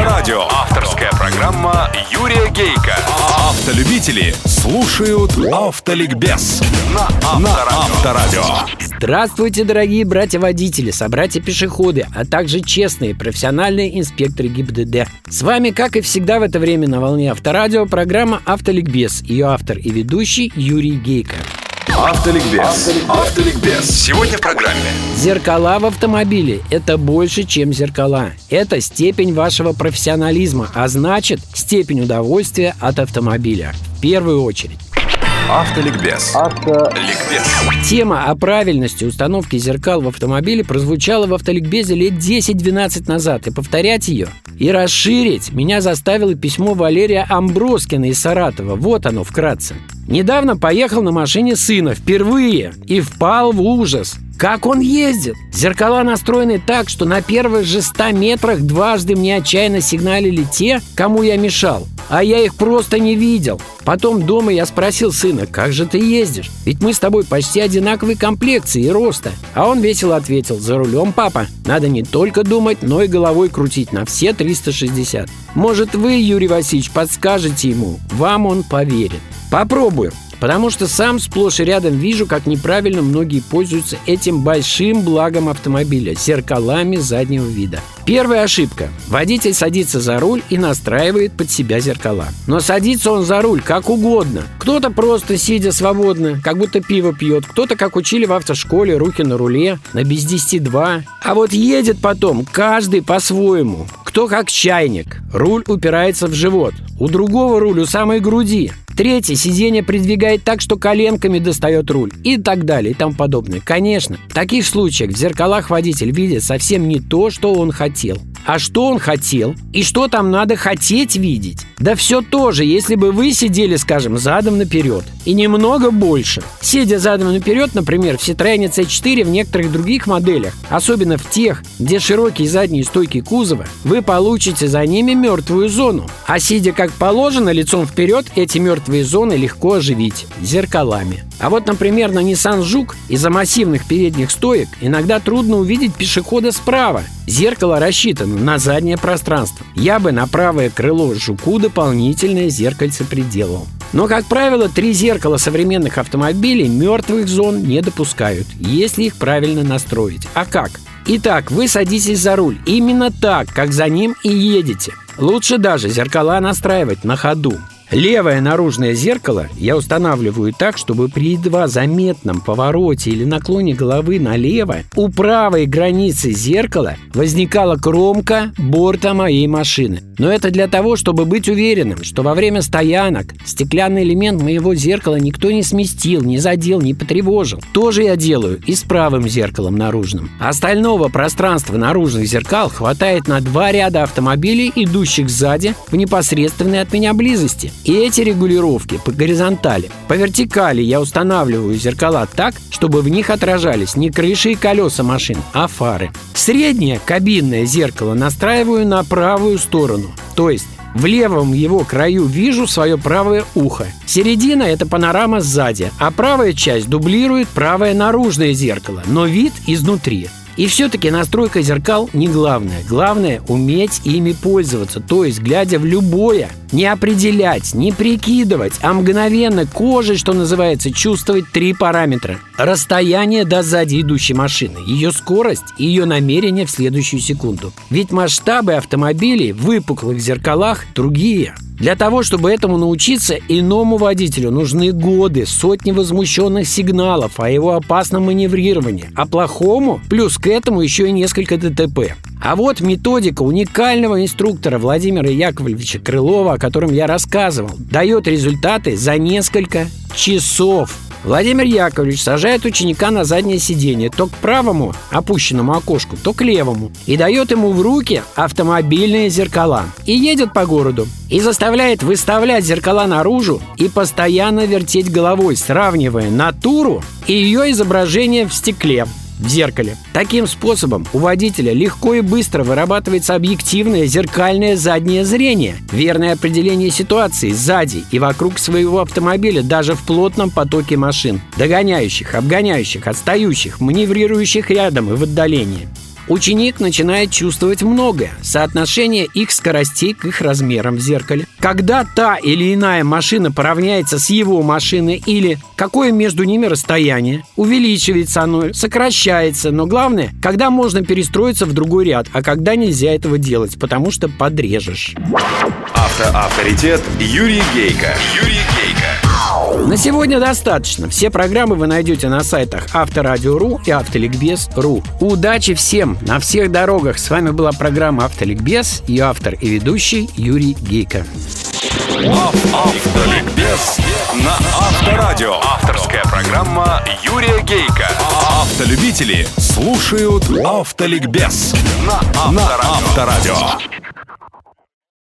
Авторадио. Авторская программа Юрия Гейка. Автолюбители слушают Автоликбез на Авторадио. Здравствуйте, дорогие братья-водители, собратья-пешеходы, а также честные профессиональные инспекторы ГИБДД. С вами, как и всегда в это время на волне Авторадио, программа «Автоликбез». Ее автор и ведущий Юрий Гейко. Автоликбез. Автоликбез. Сегодня в программе. Зеркала в автомобиле – это больше, чем зеркала. Это степень вашего профессионализма, а значит, степень удовольствия от автомобиля. В первую очередь. Автоликбез. Автоликбез. Тема о правильности установки зеркал в автомобиле прозвучала в автоликбезе лет 10-12 назад, и повторять ее и расширить меня заставило письмо Валерия Амброскина из Саратова. Вот оно вкратце. Недавно поехал на машине сына впервые и впал в ужас. Как он ездит? Зеркала настроены так, что на первых же 100 метрах дважды мне отчаянно сигналили те, кому я мешал. А я их просто не видел. Потом дома я спросил сына, как же ты ездишь? Ведь мы с тобой почти одинаковой комплекции и роста. А он весело ответил, за рулем, папа. Надо не только думать, но и головой крутить на все 360. Может, вы, Юрий Васильевич, подскажете ему? Вам он поверит. Попробую. Потому что сам сплошь и рядом вижу, как неправильно многие пользуются этим большим благом автомобиля – зеркалами заднего вида. Первая ошибка. Водитель садится за руль и настраивает под себя зеркала. Но садится он за руль как угодно. Кто-то просто сидя свободно, как будто пиво пьет. Кто-то, как учили в автошколе, руки на руле, на без 10 2. А вот едет потом каждый по-своему. Кто как чайник. Руль упирается в живот. У другого руль у самой груди. Третье, сиденье придвигает так, что коленками достает руль и так далее и тому подобное. Конечно, в таких случаях в зеркалах водитель видит совсем не то, что он хотел. А что он хотел? И что там надо хотеть видеть? Да все то же, если бы вы сидели, скажем, задом наперед. И немного больше. Сидя задом наперед, например, в Citroёn C4 в некоторых других моделях, особенно в тех, где широкие задние стойки кузова, вы получите за ними мертвую зону. А сидя как положено, лицом вперед, эти мертвые зоны легко оживить зеркалами. А вот, например, на Nissan Жук из-за массивных передних стоек иногда трудно увидеть пешехода справа. Зеркало рассчитано на заднее пространство. Я бы на правое крыло Жуку дополнительное зеркальце приделал. Но, как правило, три зеркала современных автомобилей мертвых зон не допускают, если их правильно настроить. А как? Итак, вы садитесь за руль именно так, как за ним и едете. Лучше даже зеркала настраивать на ходу. Левое наружное зеркало я устанавливаю так, чтобы при едва заметном повороте или наклоне головы налево у правой границы зеркала возникала кромка борта моей машины. Но это для того, чтобы быть уверенным, что во время стоянок стеклянный элемент моего зеркала никто не сместил, не задел, не потревожил. Тоже я делаю и с правым зеркалом наружным. Остального пространства наружных зеркал хватает на два ряда автомобилей, идущих сзади в непосредственной от меня близости. И эти регулировки по горизонтали. По вертикали я устанавливаю зеркала так, чтобы в них отражались не крыши и колеса машин, а фары. Среднее кабинное зеркало настраиваю на правую сторону, то есть в левом его краю вижу свое правое ухо. Середина – это панорама сзади, а правая часть дублирует правое наружное зеркало, но вид изнутри. И все-таки настройка зеркал не главное. Главное – уметь ими пользоваться. То есть, глядя в любое, не определять, не прикидывать, а мгновенно кожей, что называется, чувствовать три параметра. Расстояние до сзади идущей машины, ее скорость и ее намерение в следующую секунду. Ведь масштабы автомобилей в выпуклых зеркалах другие – для того, чтобы этому научиться, иному водителю нужны годы, сотни возмущенных сигналов о его опасном маневрировании, а плохому плюс к этому еще и несколько ДТП. А вот методика уникального инструктора Владимира Яковлевича Крылова, о котором я рассказывал, дает результаты за несколько часов. Владимир Яковлевич сажает ученика на заднее сиденье то к правому опущенному окошку, то к левому и дает ему в руки автомобильные зеркала. И едет по городу и заставляет выставлять зеркала наружу и постоянно вертеть головой, сравнивая натуру и ее изображение в стекле в зеркале. Таким способом у водителя легко и быстро вырабатывается объективное зеркальное заднее зрение, верное определение ситуации сзади и вокруг своего автомобиля даже в плотном потоке машин, догоняющих, обгоняющих, отстающих, маневрирующих рядом и в отдалении. Ученик начинает чувствовать многое. Соотношение их скоростей к их размерам в зеркале. Когда та или иная машина поравняется с его машиной или какое между ними расстояние, увеличивается оно, сокращается, но главное, когда можно перестроиться в другой ряд, а когда нельзя этого делать, потому что подрежешь. Автоавторитет Юрий Гейко. Юрий Гейко. На сегодня достаточно. Все программы вы найдете на сайтах Авторадио.ру и Автоликбез.ру. Удачи всем на всех дорогах. С вами была программа Автоликбез, ее автор и ведущий Юрий Гейко. Автоликбез на Авторадио. Авторская программа Юрия Гейка. Автолюбители слушают Автоликбез на Авторадио.